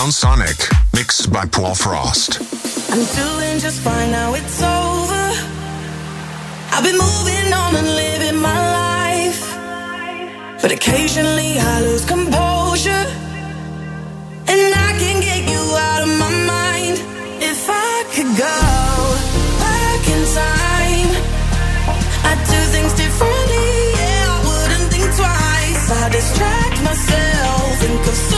Sound Sonic, mixed by Paul Frost. I'm doing just fine now, it's over. I've been moving on and living my life. But occasionally I lose composure. And I can get you out of my mind. If I could go distract myself and cause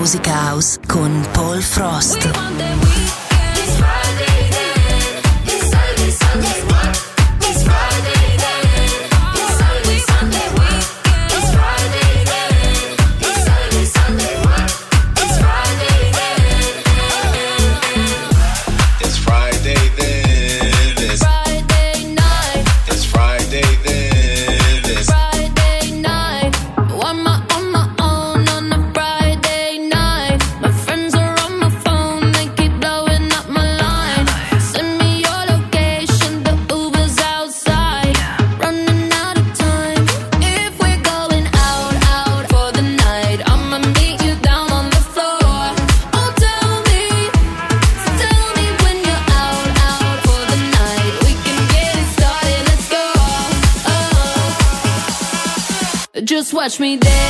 musica house con Paul Frost. Watch me dance.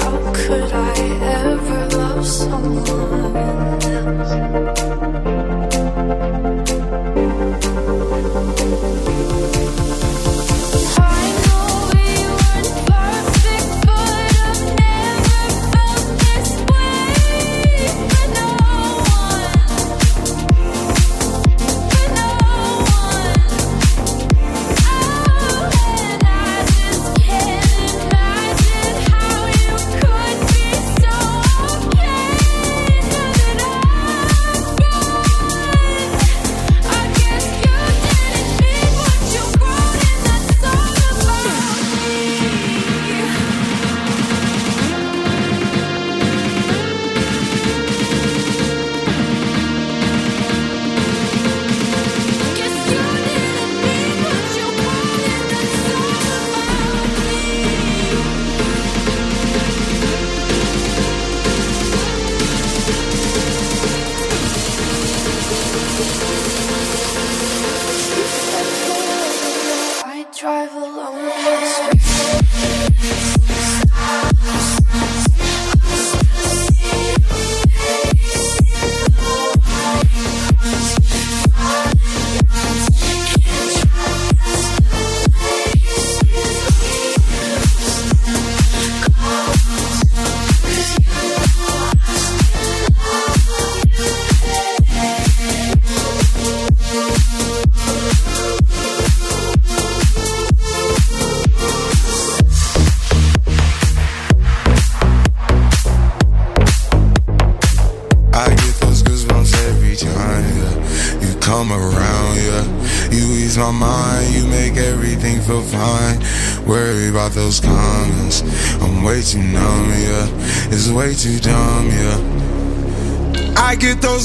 How could I ever love someone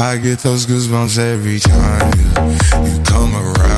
I get those goosebumps every time, yeah. You come around,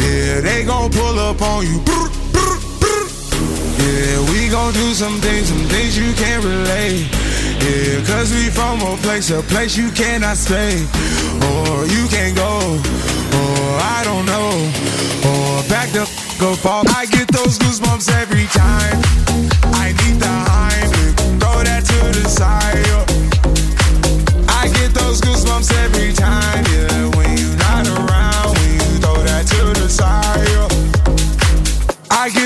Yeah, they gon' pull up on you. Yeah, we gon' do some things, some things you can't relate. Yeah, cause we from a place, a place you cannot stay. Or you can't go, or I don't know. Or back the f- up. I get those goosebumps every time. I need the Heimlich, throw that to the side. I get those goosebumps every time, yeah.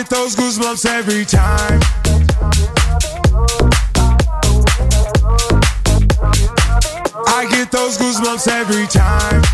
Get those goosebumps every time. I get those goosebumps every time.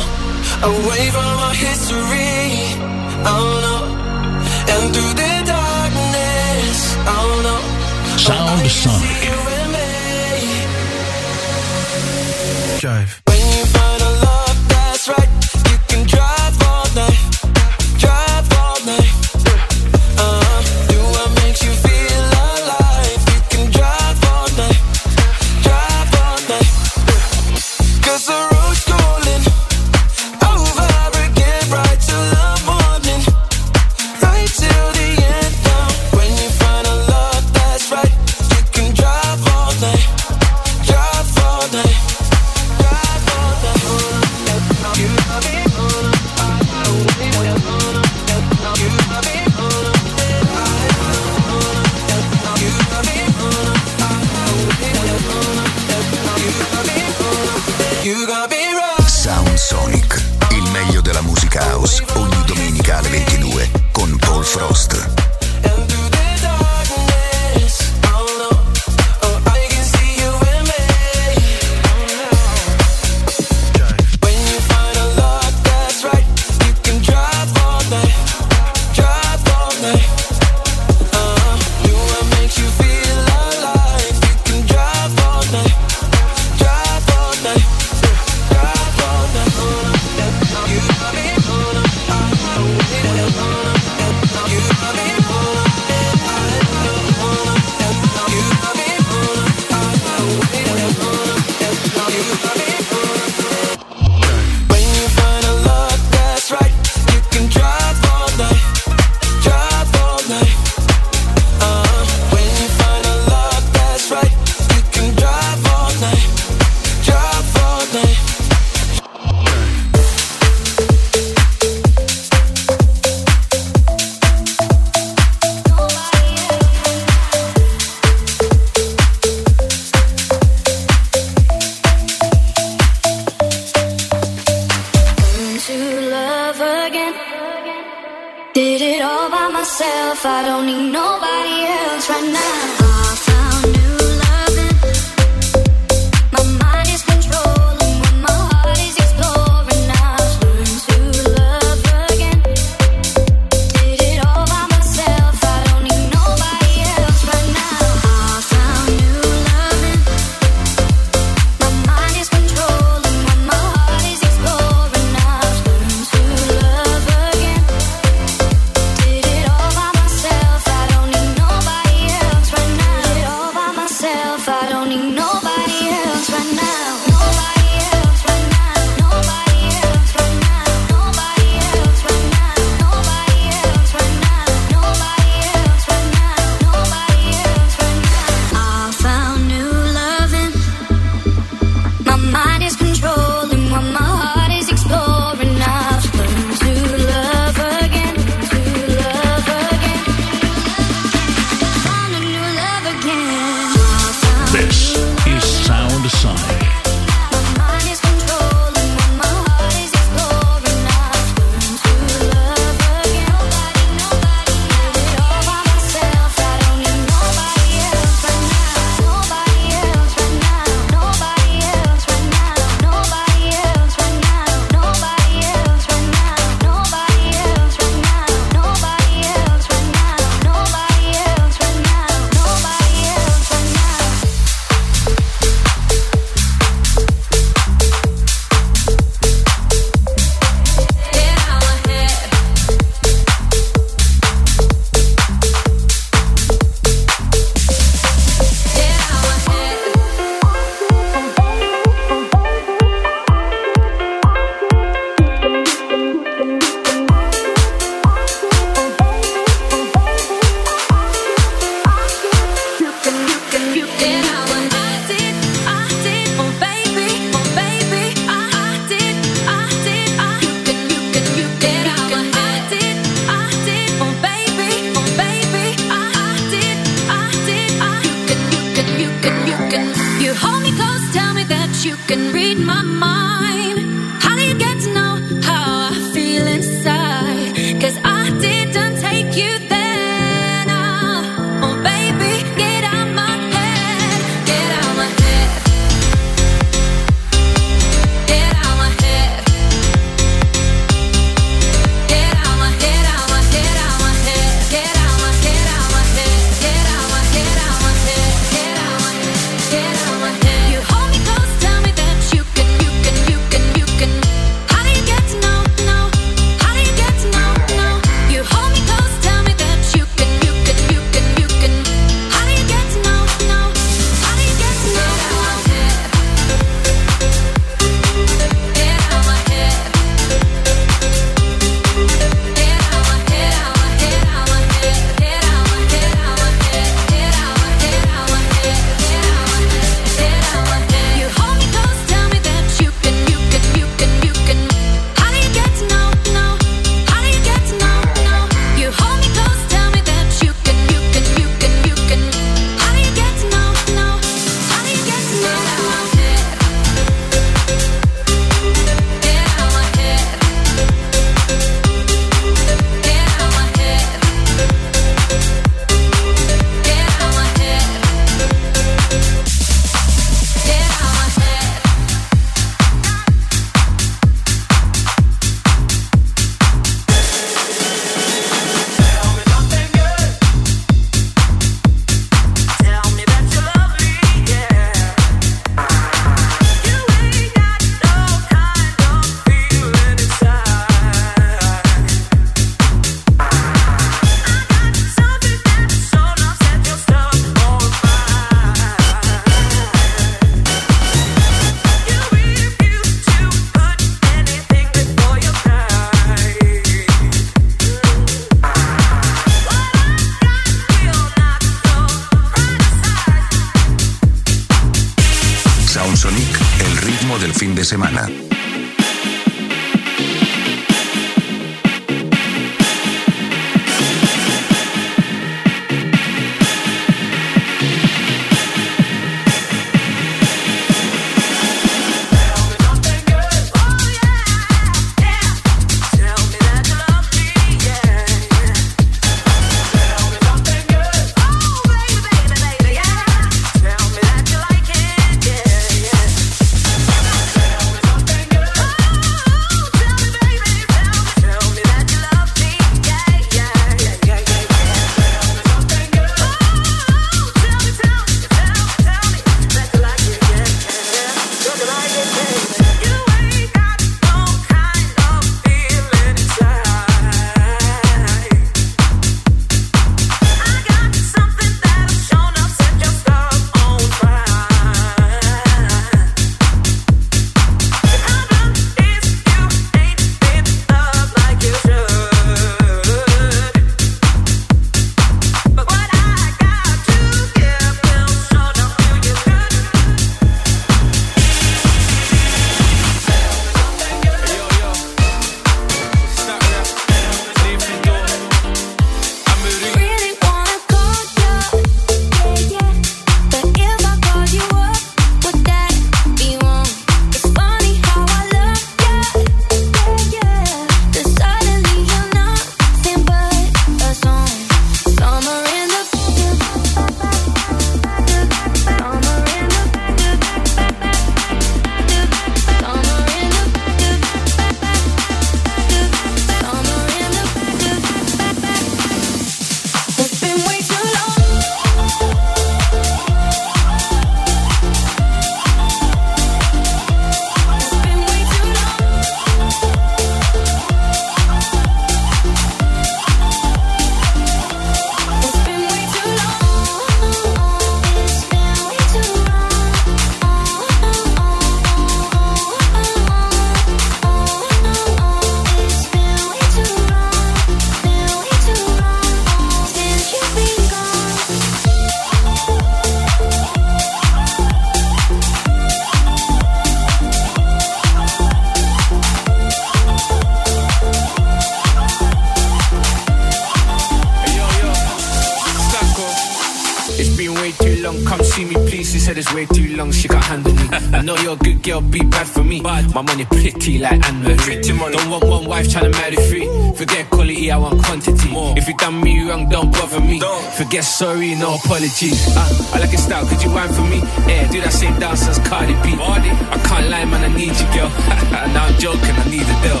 Sorry, no apologies. Uh, I like your style, could you whine for me? Yeah, do that same dance as Cardi B. I can't lie, man, I need you, girl. now I'm joking, I need a deal.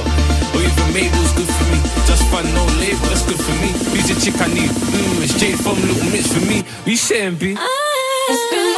Or even Mabel's good for me. Just fun, no label, that's good for me. Who's the chick I need? Mmm, it's Jade from Little Mix for me. What you saying, B? It's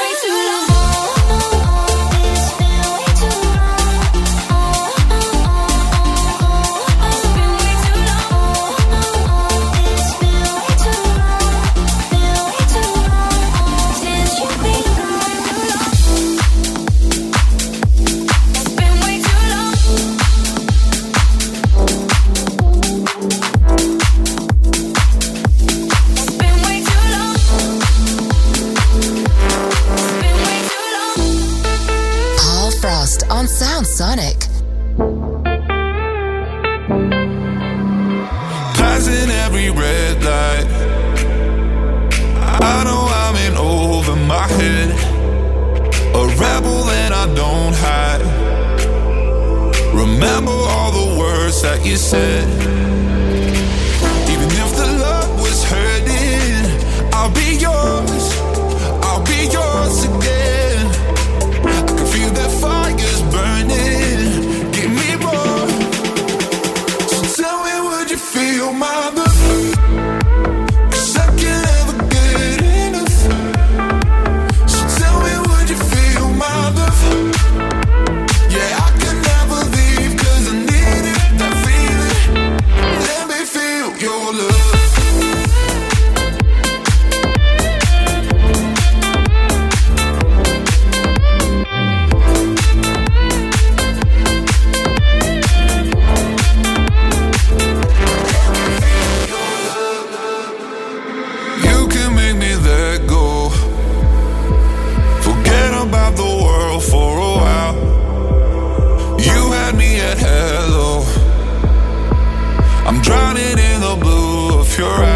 if you're right